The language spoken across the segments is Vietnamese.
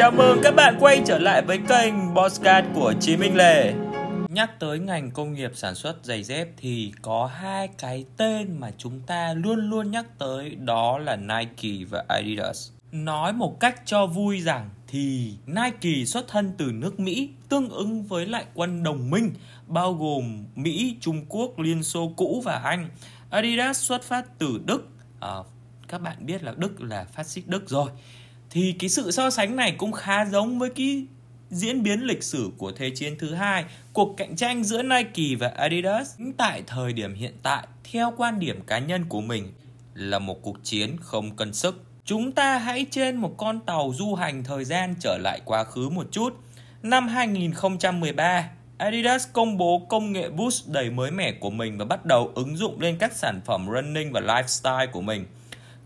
Chào mừng các bạn quay trở lại với kênh Bosscat của Chí Minh Lê. Nhắc tới ngành công nghiệp sản xuất giày dép thì có hai cái tên mà chúng ta luôn luôn nhắc tới đó là Nike và Adidas. Nói một cách cho vui rằng thì Nike xuất thân từ nước Mỹ tương ứng với lại quân đồng minh bao gồm Mỹ, Trung Quốc, Liên Xô cũ và Anh. Adidas xuất phát từ Đức. À, các bạn biết là Đức là phát xít Đức rồi thì cái sự so sánh này cũng khá giống với cái diễn biến lịch sử của Thế chiến thứ hai, cuộc cạnh tranh giữa Nike và Adidas tại thời điểm hiện tại, theo quan điểm cá nhân của mình, là một cuộc chiến không cân sức. Chúng ta hãy trên một con tàu du hành thời gian trở lại quá khứ một chút. Năm 2013, Adidas công bố công nghệ Boost đầy mới mẻ của mình và bắt đầu ứng dụng lên các sản phẩm running và lifestyle của mình –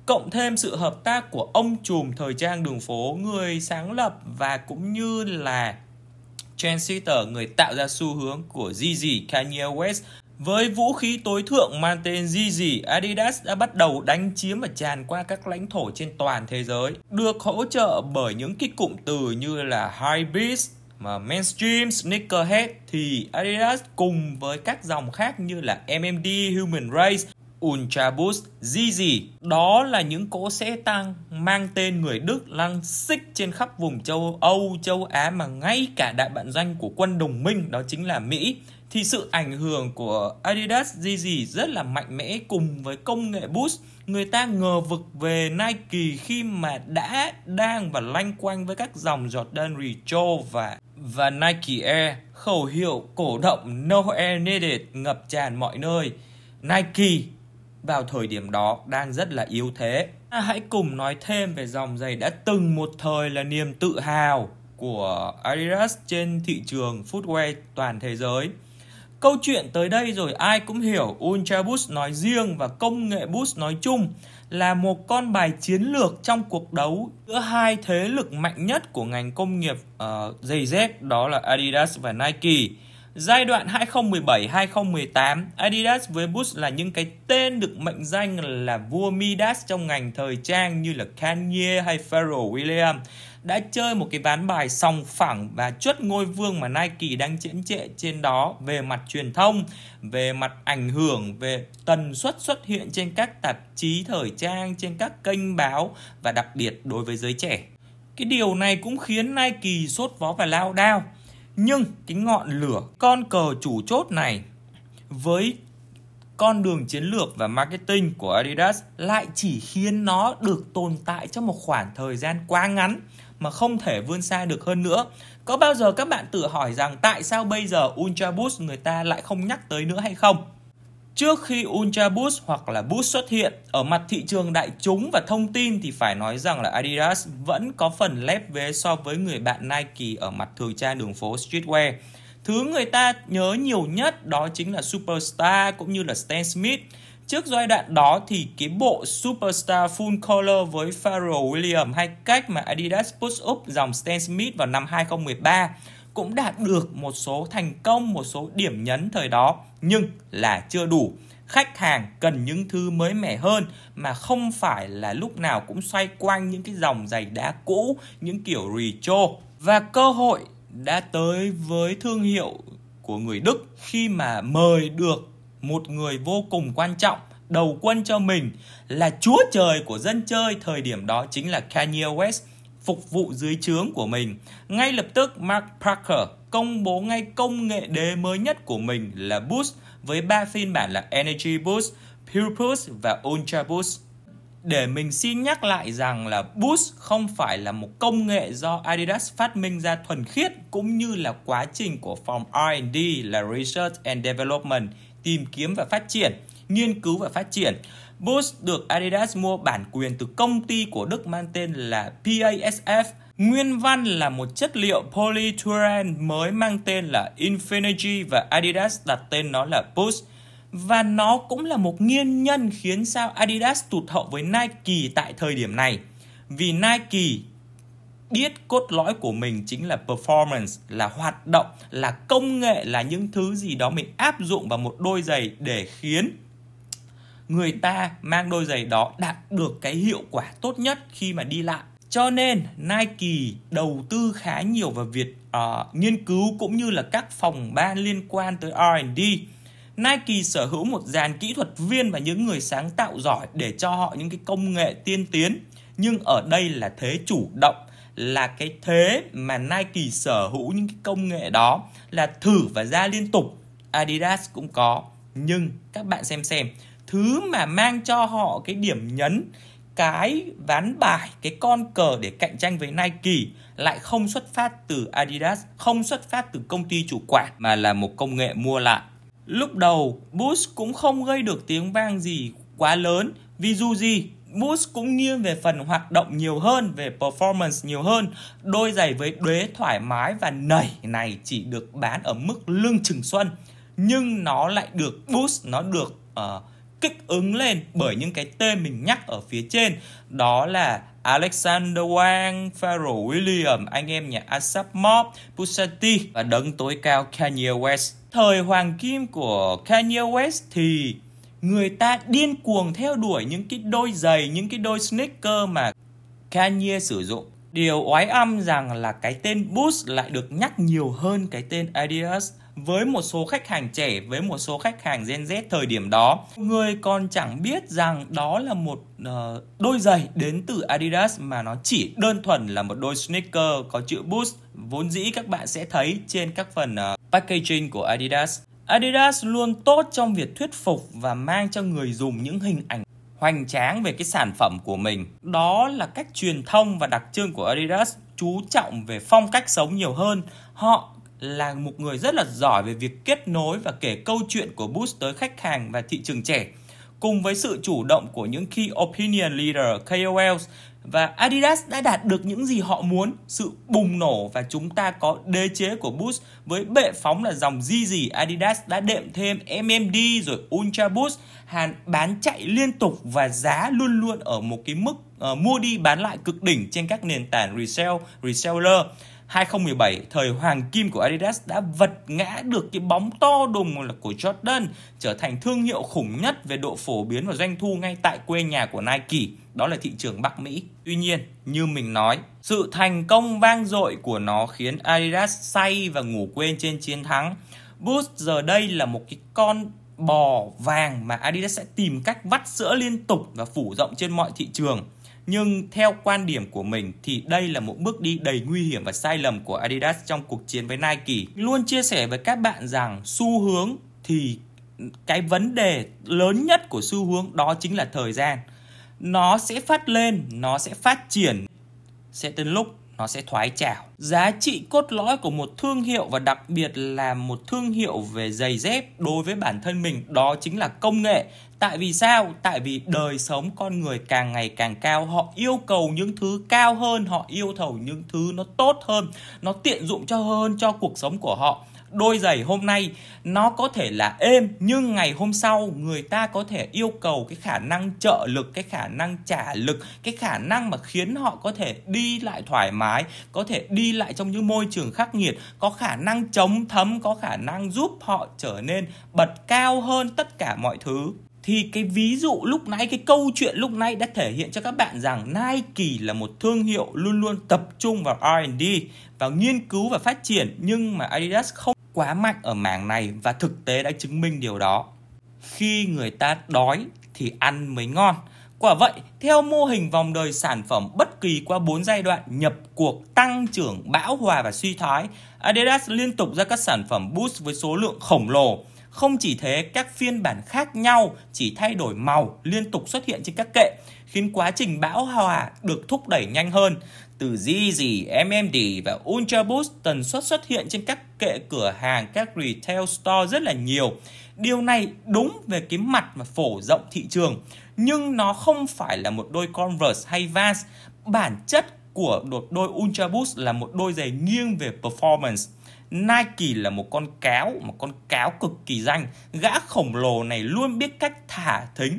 cộng thêm sự hợp tác của ông trùm thời trang đường phố, người sáng lập và cũng như là trendsetter, người tạo ra xu hướng của Yeezy Kanye West. Với vũ khí tối thượng mang tên Yeezy, Adidas đã bắt đầu đánh chiếm và tràn qua các lãnh thổ trên toàn thế giới, được hỗ trợ bởi những cái cụm từ như là Hypebeast, mà mainstream sneakerhead thì Adidas cùng với các dòng khác như là MMD, Human Race Ultra Boost gì. Đó là những cỗ xe tăng mang tên người Đức lăng xích trên khắp vùng châu Âu, châu Á mà ngay cả đại bản doanh của quân đồng minh đó chính là Mỹ. Thì sự ảnh hưởng của Adidas Yeezy rất là mạnh mẽ cùng với công nghệ boost. Người ta ngờ vực về Nike khi mà đã đang và lanh quanh với các dòng Jordan Retro và và Nike Air. Khẩu hiệu cổ động No Air Needed ngập tràn mọi nơi. Nike vào thời điểm đó đang rất là yếu thế. À, hãy cùng nói thêm về dòng giày đã từng một thời là niềm tự hào của Adidas trên thị trường footwear toàn thế giới. Câu chuyện tới đây rồi ai cũng hiểu Ultra Boost nói riêng và công nghệ Boost nói chung là một con bài chiến lược trong cuộc đấu giữa hai thế lực mạnh nhất của ngành công nghiệp uh, giày dép đó là Adidas và Nike. Giai đoạn 2017-2018, Adidas với Boost là những cái tên được mệnh danh là vua Midas trong ngành thời trang như là Kanye hay Pharrell Williams đã chơi một cái ván bài sòng phẳng và chuất ngôi vương mà Nike đang chiếm trệ trên đó về mặt truyền thông, về mặt ảnh hưởng, về tần suất xuất hiện trên các tạp chí thời trang, trên các kênh báo và đặc biệt đối với giới trẻ. Cái điều này cũng khiến Nike sốt vó và lao đao nhưng cái ngọn lửa con cờ chủ chốt này với con đường chiến lược và marketing của Adidas lại chỉ khiến nó được tồn tại trong một khoảng thời gian quá ngắn mà không thể vươn xa được hơn nữa. Có bao giờ các bạn tự hỏi rằng tại sao bây giờ Ultra Boost người ta lại không nhắc tới nữa hay không? Trước khi Ultra Boost hoặc là Boost xuất hiện ở mặt thị trường đại chúng và thông tin thì phải nói rằng là Adidas vẫn có phần lép vế so với người bạn Nike ở mặt thời trang đường phố streetwear. Thứ người ta nhớ nhiều nhất đó chính là Superstar cũng như là Stan Smith. Trước giai đoạn đó thì cái bộ Superstar Full Color với Pharrell Williams hay cách mà Adidas push up dòng Stan Smith vào năm 2013 cũng đạt được một số thành công, một số điểm nhấn thời đó nhưng là chưa đủ. Khách hàng cần những thứ mới mẻ hơn mà không phải là lúc nào cũng xoay quanh những cái dòng giày đá cũ, những kiểu retro. Và cơ hội đã tới với thương hiệu của người Đức khi mà mời được một người vô cùng quan trọng đầu quân cho mình là chúa trời của dân chơi thời điểm đó chính là Kanye West phục vụ dưới trướng của mình. Ngay lập tức Mark Parker công bố ngay công nghệ đế mới nhất của mình là Boost với ba phiên bản là Energy Boost, Pure Boost và Ultra Boost. Để mình xin nhắc lại rằng là Boost không phải là một công nghệ do Adidas phát minh ra thuần khiết cũng như là quá trình của phòng R&D là Research and Development, tìm kiếm và phát triển, nghiên cứu và phát triển Boost được Adidas mua bản quyền từ công ty của Đức mang tên là PASF. Nguyên văn là một chất liệu polyurethane mới mang tên là Infinity và Adidas đặt tên nó là Boost. Và nó cũng là một nguyên nhân khiến sao Adidas tụt hậu với Nike tại thời điểm này. Vì Nike biết cốt lõi của mình chính là performance, là hoạt động, là công nghệ, là những thứ gì đó mình áp dụng vào một đôi giày để khiến người ta mang đôi giày đó đạt được cái hiệu quả tốt nhất khi mà đi lại Cho nên Nike đầu tư khá nhiều vào việc uh, ờ, nghiên cứu cũng như là các phòng ban liên quan tới R&D. Nike sở hữu một dàn kỹ thuật viên và những người sáng tạo giỏi để cho họ những cái công nghệ tiên tiến. Nhưng ở đây là thế chủ động là cái thế mà Nike sở hữu những cái công nghệ đó là thử và ra liên tục. Adidas cũng có. Nhưng các bạn xem xem, thứ mà mang cho họ cái điểm nhấn cái ván bài, cái con cờ để cạnh tranh với Nike lại không xuất phát từ Adidas, không xuất phát từ công ty chủ quản mà là một công nghệ mua lại. Lúc đầu, Boost cũng không gây được tiếng vang gì quá lớn vì dù gì Boost cũng nghiêng về phần hoạt động nhiều hơn, về performance nhiều hơn. Đôi giày với đế thoải mái và nảy này chỉ được bán ở mức lương chừng xuân. Nhưng nó lại được boost, nó được uh, kích ứng lên bởi những cái tên mình nhắc ở phía trên đó là Alexander Wang, Pharrell Williams, anh em nhà ASAP Mob, Pusha T và đấng tối cao Kanye West. Thời hoàng kim của Kanye West thì người ta điên cuồng theo đuổi những cái đôi giày, những cái đôi sneaker mà Kanye sử dụng. Điều oái âm rằng là cái tên Boost lại được nhắc nhiều hơn cái tên Adidas với một số khách hàng trẻ, với một số khách hàng Gen Z thời điểm đó. Người còn chẳng biết rằng đó là một uh, đôi giày đến từ Adidas mà nó chỉ đơn thuần là một đôi sneaker có chữ Boost. Vốn dĩ các bạn sẽ thấy trên các phần uh, packaging của Adidas. Adidas luôn tốt trong việc thuyết phục và mang cho người dùng những hình ảnh hoành tráng về cái sản phẩm của mình. Đó là cách truyền thông và đặc trưng của Adidas chú trọng về phong cách sống nhiều hơn. Họ là một người rất là giỏi về việc kết nối và kể câu chuyện của Boost tới khách hàng và thị trường trẻ. Cùng với sự chủ động của những Key Opinion Leader, KOLs và Adidas đã đạt được những gì họ muốn, sự bùng nổ và chúng ta có đế chế của Boost với bệ phóng là dòng Yeezy Adidas đã đệm thêm MMD rồi Ultra Boost, hàng bán chạy liên tục và giá luôn luôn ở một cái mức uh, mua đi bán lại cực đỉnh trên các nền tảng resell reseller. 2017, thời hoàng kim của Adidas đã vật ngã được cái bóng to đùng là của Jordan, trở thành thương hiệu khủng nhất về độ phổ biến và doanh thu ngay tại quê nhà của Nike, đó là thị trường Bắc Mỹ. Tuy nhiên, như mình nói, sự thành công vang dội của nó khiến Adidas say và ngủ quên trên chiến thắng. Boost giờ đây là một cái con bò vàng mà Adidas sẽ tìm cách vắt sữa liên tục và phủ rộng trên mọi thị trường. Nhưng theo quan điểm của mình thì đây là một bước đi đầy nguy hiểm và sai lầm của Adidas trong cuộc chiến với Nike. Luôn chia sẻ với các bạn rằng xu hướng thì cái vấn đề lớn nhất của xu hướng đó chính là thời gian. Nó sẽ phát lên, nó sẽ phát triển sẽ đến lúc nó sẽ thoái trào. Giá trị cốt lõi của một thương hiệu và đặc biệt là một thương hiệu về giày dép đối với bản thân mình đó chính là công nghệ. Tại vì sao? Tại vì đời sống con người càng ngày càng cao, họ yêu cầu những thứ cao hơn, họ yêu cầu những thứ nó tốt hơn, nó tiện dụng cho hơn cho cuộc sống của họ đôi giày hôm nay nó có thể là êm nhưng ngày hôm sau người ta có thể yêu cầu cái khả năng trợ lực cái khả năng trả lực cái khả năng mà khiến họ có thể đi lại thoải mái có thể đi lại trong những môi trường khắc nghiệt có khả năng chống thấm có khả năng giúp họ trở nên bật cao hơn tất cả mọi thứ thì cái ví dụ lúc nãy cái câu chuyện lúc nãy đã thể hiện cho các bạn rằng Nike là một thương hiệu luôn luôn tập trung vào R&D vào nghiên cứu và phát triển nhưng mà Adidas không quá mạnh ở mảng này và thực tế đã chứng minh điều đó. Khi người ta đói thì ăn mới ngon. Quả vậy, theo mô hình vòng đời sản phẩm bất kỳ qua 4 giai đoạn nhập cuộc tăng trưởng, bão hòa và suy thoái, Adidas liên tục ra các sản phẩm boost với số lượng khổng lồ. Không chỉ thế, các phiên bản khác nhau chỉ thay đổi màu liên tục xuất hiện trên các kệ, khiến quá trình bão hòa được thúc đẩy nhanh hơn từ ZZ, MMD và Ultra Boost tần suất xuất hiện trên các kệ cửa hàng, các retail store rất là nhiều. Điều này đúng về cái mặt và phổ rộng thị trường, nhưng nó không phải là một đôi Converse hay Vans. Bản chất của đột đôi Ultra Boost là một đôi giày nghiêng về performance. Nike là một con cáo, một con cáo cực kỳ danh. Gã khổng lồ này luôn biết cách thả thính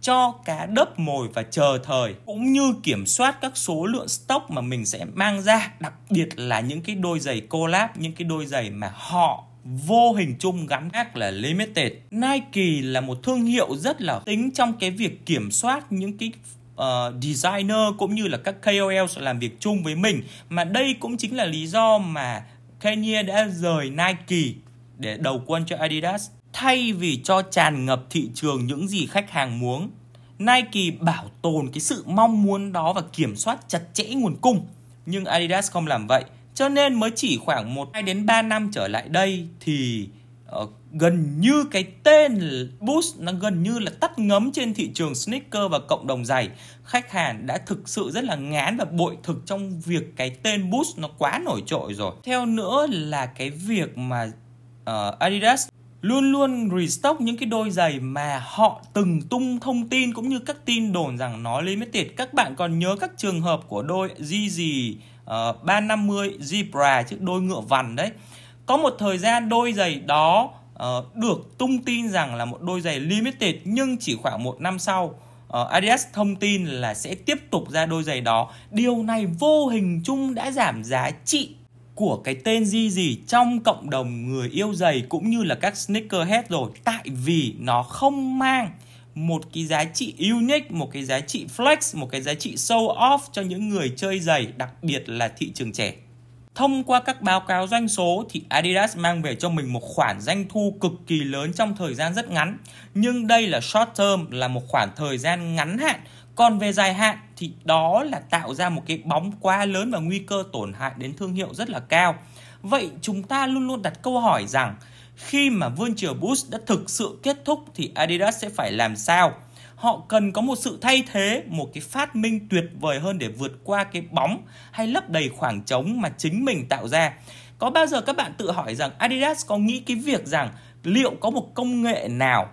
cho cá đớp mồi và chờ thời cũng như kiểm soát các số lượng stock mà mình sẽ mang ra đặc biệt là những cái đôi giày collab những cái đôi giày mà họ vô hình chung gắn các là limited Nike là một thương hiệu rất là tính trong cái việc kiểm soát những cái uh, designer cũng như là các KOL làm việc chung với mình mà đây cũng chính là lý do mà Kanye đã rời Nike để đầu quân cho Adidas thay vì cho tràn ngập thị trường những gì khách hàng muốn. Nike bảo tồn cái sự mong muốn đó và kiểm soát chặt chẽ nguồn cung. Nhưng Adidas không làm vậy, cho nên mới chỉ khoảng 1 2 đến 3 năm trở lại đây thì uh, gần như cái tên Boost nó gần như là tắt ngấm trên thị trường sneaker và cộng đồng giày. Khách hàng đã thực sự rất là ngán và bội thực trong việc cái tên Boost nó quá nổi trội rồi. Theo nữa là cái việc mà uh, Adidas luôn luôn restock những cái đôi giày mà họ từng tung thông tin cũng như các tin đồn rằng nó limited. Các bạn còn nhớ các trường hợp của đôi Yeezy ờ, uh, 350 Zebra chứ đôi ngựa vằn đấy. Có một thời gian đôi giày đó uh, được tung tin rằng là một đôi giày limited nhưng chỉ khoảng một năm sau uh, Adidas thông tin là sẽ tiếp tục ra đôi giày đó. Điều này vô hình chung đã giảm giá trị của cái tên gì gì trong cộng đồng người yêu giày cũng như là các sneakerhead rồi tại vì nó không mang một cái giá trị unique, một cái giá trị flex, một cái giá trị show off cho những người chơi giày, đặc biệt là thị trường trẻ. Thông qua các báo cáo doanh số thì Adidas mang về cho mình một khoản doanh thu cực kỳ lớn trong thời gian rất ngắn. Nhưng đây là short term, là một khoản thời gian ngắn hạn. Còn về dài hạn thì đó là tạo ra một cái bóng quá lớn và nguy cơ tổn hại đến thương hiệu rất là cao. Vậy chúng ta luôn luôn đặt câu hỏi rằng, khi mà Virtual Boost đã thực sự kết thúc thì Adidas sẽ phải làm sao? Họ cần có một sự thay thế, một cái phát minh tuyệt vời hơn để vượt qua cái bóng hay lấp đầy khoảng trống mà chính mình tạo ra. Có bao giờ các bạn tự hỏi rằng Adidas có nghĩ cái việc rằng liệu có một công nghệ nào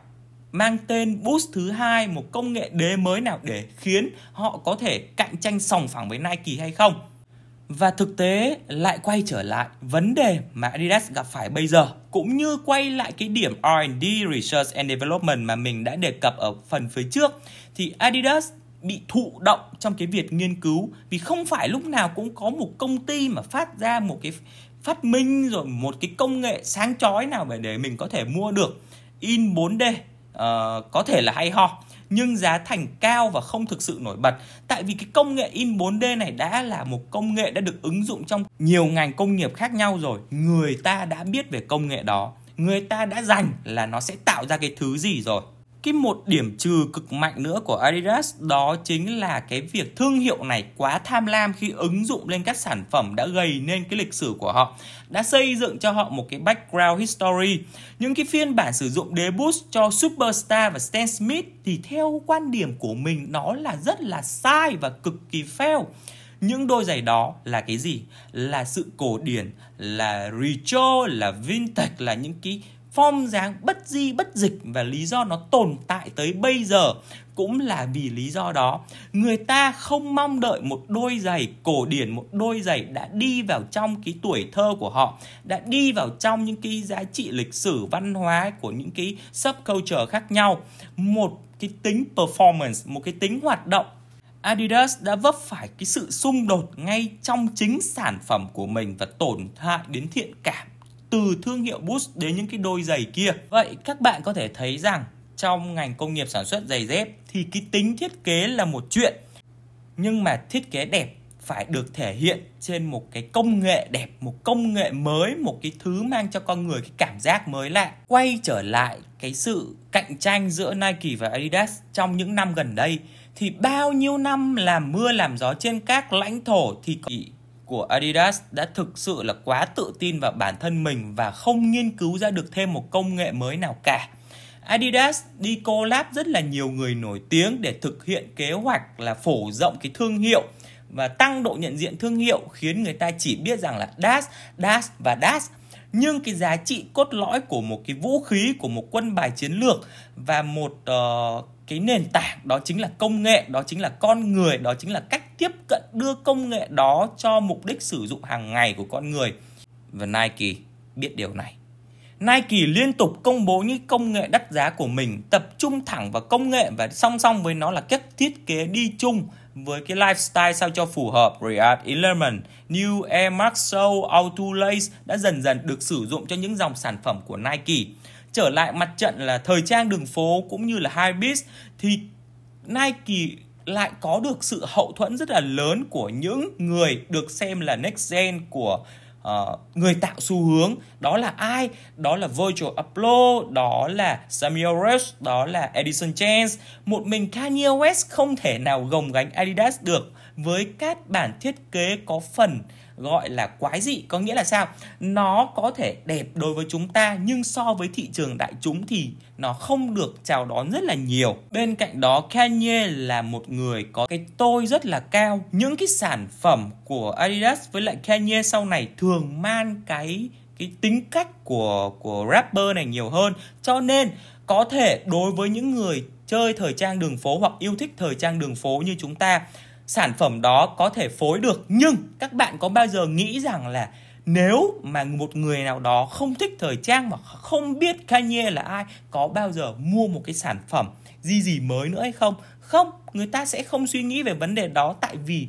mang tên Boost thứ hai, một công nghệ đế mới nào để khiến họ có thể cạnh tranh sòng phẳng với Nike hay không? Và thực tế lại quay trở lại vấn đề mà Adidas gặp phải bây giờ cũng như quay lại cái điểm R&D Research and Development mà mình đã đề cập ở phần phía trước thì Adidas bị thụ động trong cái việc nghiên cứu. Vì không phải lúc nào cũng có một công ty mà phát ra một cái phát minh rồi một cái công nghệ sáng chói nào để mình có thể mua được in 4D uh, ờ, có thể là hay ho nhưng giá thành cao và không thực sự nổi bật. Tại vì cái công nghệ in 4D này đã là một công nghệ đã được ứng dụng trong nhiều ngành công nghiệp khác nhau rồi. Người ta đã biết về công nghệ đó. Người ta đã dành là nó sẽ tạo ra cái thứ gì rồi cái một điểm trừ cực mạnh nữa của Adidas, đó chính là cái việc thương hiệu này quá tham lam khi ứng dụng lên các sản phẩm đã gây nên cái lịch sử của họ, đã xây dựng cho họ một cái background history. Những cái phiên bản sử dụng đế boost cho Superstar và Stan Smith thì theo quan điểm của mình, nó là rất là sai và cực kỳ fail. Những đôi giày đó là cái gì? Là sự cổ điển, là retro, là vintage, là những cái form dáng bất di, bất dịch và lý do nó tồn tại tới bây giờ cũng là vì lý do đó. Người ta không mong đợi một đôi giày cổ điển, một đôi giày đã đi vào trong cái tuổi thơ của họ, đã đi vào trong những cái giá trị lịch sử, văn hóa của những cái subculture khác nhau. Một cái tính performance, một cái tính hoạt động. Adidas đã vấp phải cái sự xung đột ngay trong chính sản phẩm của mình và tổn hại đến thiện cảm từ thương hiệu Boost đến những cái đôi giày kia. Vậy các bạn có thể thấy rằng trong ngành công nghiệp sản xuất giày dép thì cái tính thiết kế là một chuyện nhưng mà thiết kế đẹp phải được thể hiện trên một cái công nghệ đẹp, một công nghệ mới, một cái thứ mang cho con người cái cảm giác mới lạ. Quay trở lại cái sự cạnh tranh giữa Nike và Adidas trong những năm gần đây thì bao nhiêu năm làm mưa làm gió trên các lãnh thổ thì của Adidas đã thực sự là quá tự tin vào bản thân mình và không nghiên cứu ra được thêm một công nghệ mới nào cả. Adidas đi collab rất là nhiều người nổi tiếng để thực hiện kế hoạch là phổ rộng cái thương hiệu và tăng độ nhận diện thương hiệu khiến người ta chỉ biết rằng là das, das và das. nhưng cái giá trị cốt lõi của một cái vũ khí của một quân bài chiến lược và một uh, cái nền tảng đó chính là công nghệ đó chính là con người đó chính là cách tiếp cận đưa công nghệ đó cho mục đích sử dụng hàng ngày của con người. Và Nike biết điều này. Nike liên tục công bố những công nghệ đắt giá của mình tập trung thẳng vào công nghệ và song song với nó là cách thiết kế đi chung với cái lifestyle sao cho phù hợp. React Element, New Air Max Soul, Auto Lace đã dần dần được sử dụng cho những dòng sản phẩm của Nike trở lại mặt trận là thời trang đường phố cũng như là high thì Nike lại có được sự hậu thuẫn rất là lớn của những người được xem là next gen của uh, người tạo xu hướng. Đó là ai? Đó là Virgil Abloh đó là Samuel Rush đó là Edison Chance. Một mình Kanye West không thể nào gồng gánh Adidas được. Với các bản thiết kế có phần gọi là quái dị. Có nghĩa là sao? Nó có thể đẹp đối với chúng ta, nhưng so với thị trường đại chúng thì nó không được chào đón rất là nhiều. Bên cạnh đó, Kanye là một người có cái tôi rất là cao. Những cái sản phẩm của Adidas với lại Kanye sau này thường mang cái cái tính cách của của rapper này nhiều hơn. Cho nên, có thể đối với những người chơi thời trang đường phố hoặc yêu thích thời trang đường phố như chúng ta sản phẩm đó có thể phối được. Nhưng các bạn có bao giờ nghĩ rằng là nếu mà một người nào đó không thích thời trang mà không biết Kanye là ai, có bao giờ mua một cái sản phẩm gì gì mới nữa hay không? Không, người ta sẽ không suy nghĩ về vấn đề đó tại vì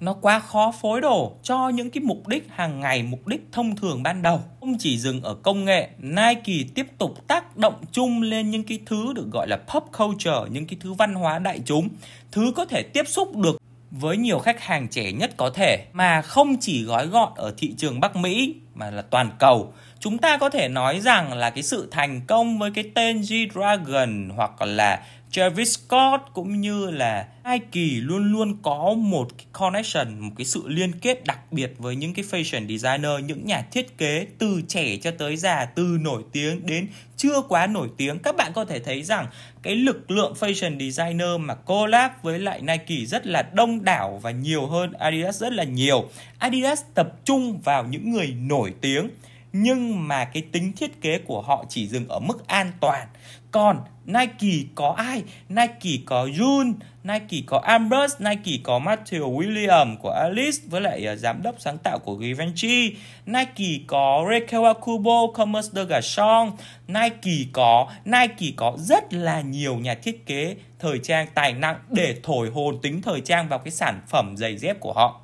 nó quá khó phối đồ cho những cái mục đích hàng ngày, mục đích thông thường ban đầu. Không chỉ dừng ở công nghệ, Nike tiếp tục tác động chung lên những cái thứ được gọi là pop culture, những cái thứ văn hóa đại chúng. Thứ có thể tiếp xúc được với nhiều khách hàng trẻ nhất có thể, mà không chỉ gói gọn ở thị trường Bắc Mỹ, mà là toàn cầu. Chúng ta có thể nói rằng là cái sự thành công với cái tên G-Dragon hoặc là Travis Scott cũng như là Nike luôn luôn có một cái connection, một cái sự liên kết đặc biệt với những cái fashion designer, những nhà thiết kế từ trẻ cho tới già, từ nổi tiếng đến chưa quá nổi tiếng. Các bạn có thể thấy rằng cái lực lượng fashion designer mà collab với lại Nike rất là đông đảo và nhiều hơn Adidas rất là nhiều. Adidas tập trung vào những người nổi tiếng nhưng mà cái tính thiết kế của họ chỉ dừng ở mức an toàn còn Nike có ai? Nike có Jun, Nike có Ambrose, Nike có Matthew William của Alice với lại uh, giám đốc sáng tạo của Givenchy. Nike có Rekewa Kawakubo, Commerce de Garçon. Nike có Nike có rất là nhiều nhà thiết kế thời trang tài năng để thổi hồn tính thời trang vào cái sản phẩm giày dép của họ.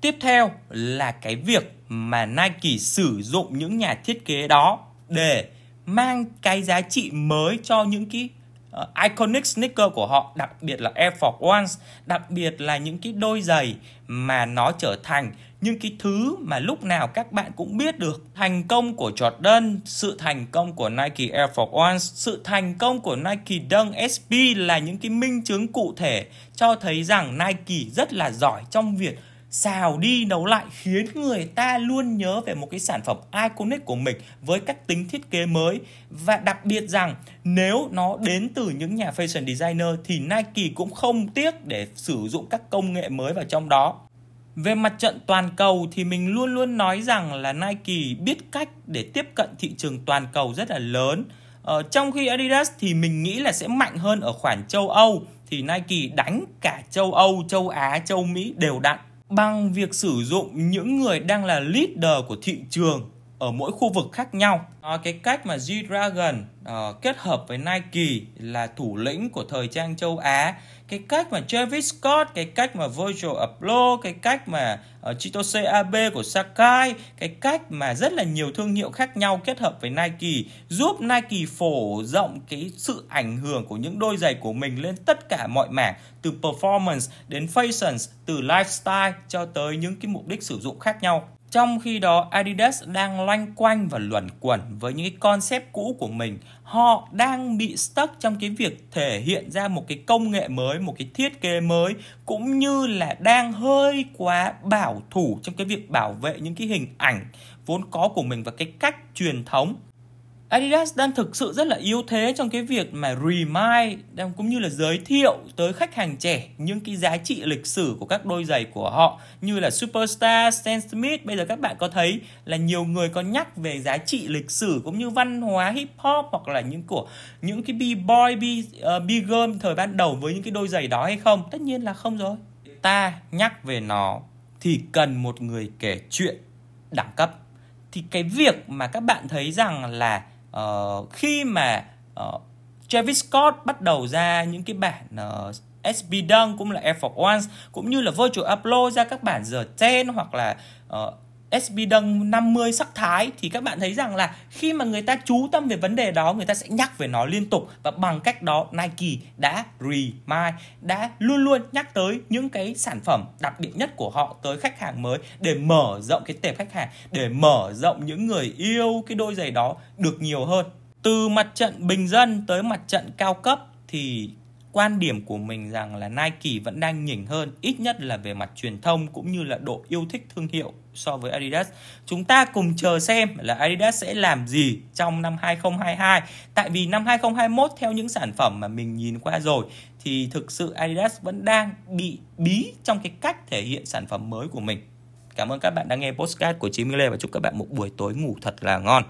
Tiếp theo là cái việc mà Nike sử dụng những nhà thiết kế đó để mang cái giá trị mới cho những cái uh, iconic sneaker của họ đặc biệt là Air Force One đặc biệt là những cái đôi giày mà nó trở thành những cái thứ mà lúc nào các bạn cũng biết được. Thành công của Jordan, sự thành công của Nike Air Force One, sự thành công của Nike Dunk SB là những cái minh chứng cụ thể cho thấy rằng Nike rất là giỏi trong việc xào đi nấu lại khiến người ta luôn nhớ về một cái sản phẩm iconic của mình với các tính thiết kế mới và đặc biệt rằng nếu nó đến từ những nhà fashion designer thì Nike cũng không tiếc để sử dụng các công nghệ mới vào trong đó. Về mặt trận toàn cầu thì mình luôn luôn nói rằng là Nike biết cách để tiếp cận thị trường toàn cầu rất là lớn. Ờ, trong khi Adidas thì mình nghĩ là sẽ mạnh hơn ở khoản châu Âu thì Nike đánh cả châu Âu, châu Á, châu Mỹ đều đặn bằng việc sử dụng những người đang là leader của thị trường ở mỗi khu vực khác nhau. À, cái cách mà G-Dragon uh, ờ, kết hợp với Nike là thủ lĩnh của thời trang châu Á cái cách mà Travis Scott, cái cách mà Virgil Abloh, cái cách mà ờ, uh, Chitose Abe của Sakai, cái cách mà rất là nhiều thương hiệu khác nhau kết hợp với Nike giúp Nike phổ rộng cái sự ảnh hưởng của những đôi giày của mình lên tất cả mọi mảng từ performance đến fashion, từ lifestyle cho tới những cái mục đích sử dụng khác nhau trong khi đó Adidas đang loanh quanh và luẩn quẩn với những cái concept cũ của mình. Họ đang bị stuck trong cái việc thể hiện ra một cái công nghệ mới, một cái thiết kế mới cũng như là đang hơi quá bảo thủ trong cái việc bảo vệ những cái hình ảnh vốn có của mình và cái cách truyền thống Adidas đang thực sự rất là yếu thế trong cái việc mà remind đang cũng như là giới thiệu tới khách hàng trẻ những cái giá trị lịch sử của các đôi giày của họ như là Superstar, Stan Smith. Bây giờ các bạn có thấy là nhiều người có nhắc về giá trị lịch sử cũng như văn hóa hip hop hoặc là những của những cái b-boy, b, uh, ờ, b-girl thời ban đầu với những cái đôi giày đó hay không? Tất nhiên là không rồi. Ta nhắc về nó thì cần một người kể chuyện đẳng cấp. Thì cái việc mà các bạn thấy rằng là uh, khi mà uh, Travis Scott bắt đầu ra những cái bản ờ, uh, SB Dunk cũng là Air Force One cũng như là Virtual Abloh ra các bản The 10 hoặc là uh, SB Đăng 50 sắc thái, thì các bạn thấy rằng là khi mà người ta chú tâm về vấn đề đó, người ta sẽ nhắc về nó liên tục và bằng cách đó Nike đã remind đã luôn luôn nhắc tới những cái sản phẩm đặc biệt nhất của họ tới khách hàng mới để mở rộng cái tệp khách hàng, để mở rộng những người yêu cái đôi giày đó được nhiều hơn. Từ mặt trận bình dân tới mặt trận cao cấp thì quan điểm của mình rằng là Nike vẫn đang nhỉnh hơn, ít nhất là về mặt truyền thông cũng như là độ yêu thích thương hiệu so với Adidas. Chúng ta cùng chờ xem là Adidas sẽ làm gì trong năm 2022. Tại vì năm 2021 theo những sản phẩm mà mình nhìn qua rồi, thì thực sự Adidas vẫn đang bị bí trong cái cách thể hiện sản phẩm mới của mình. Cảm ơn các bạn đã nghe postcard của Chí Minh Lê và chúc các bạn một buổi tối ngủ thật là ngon.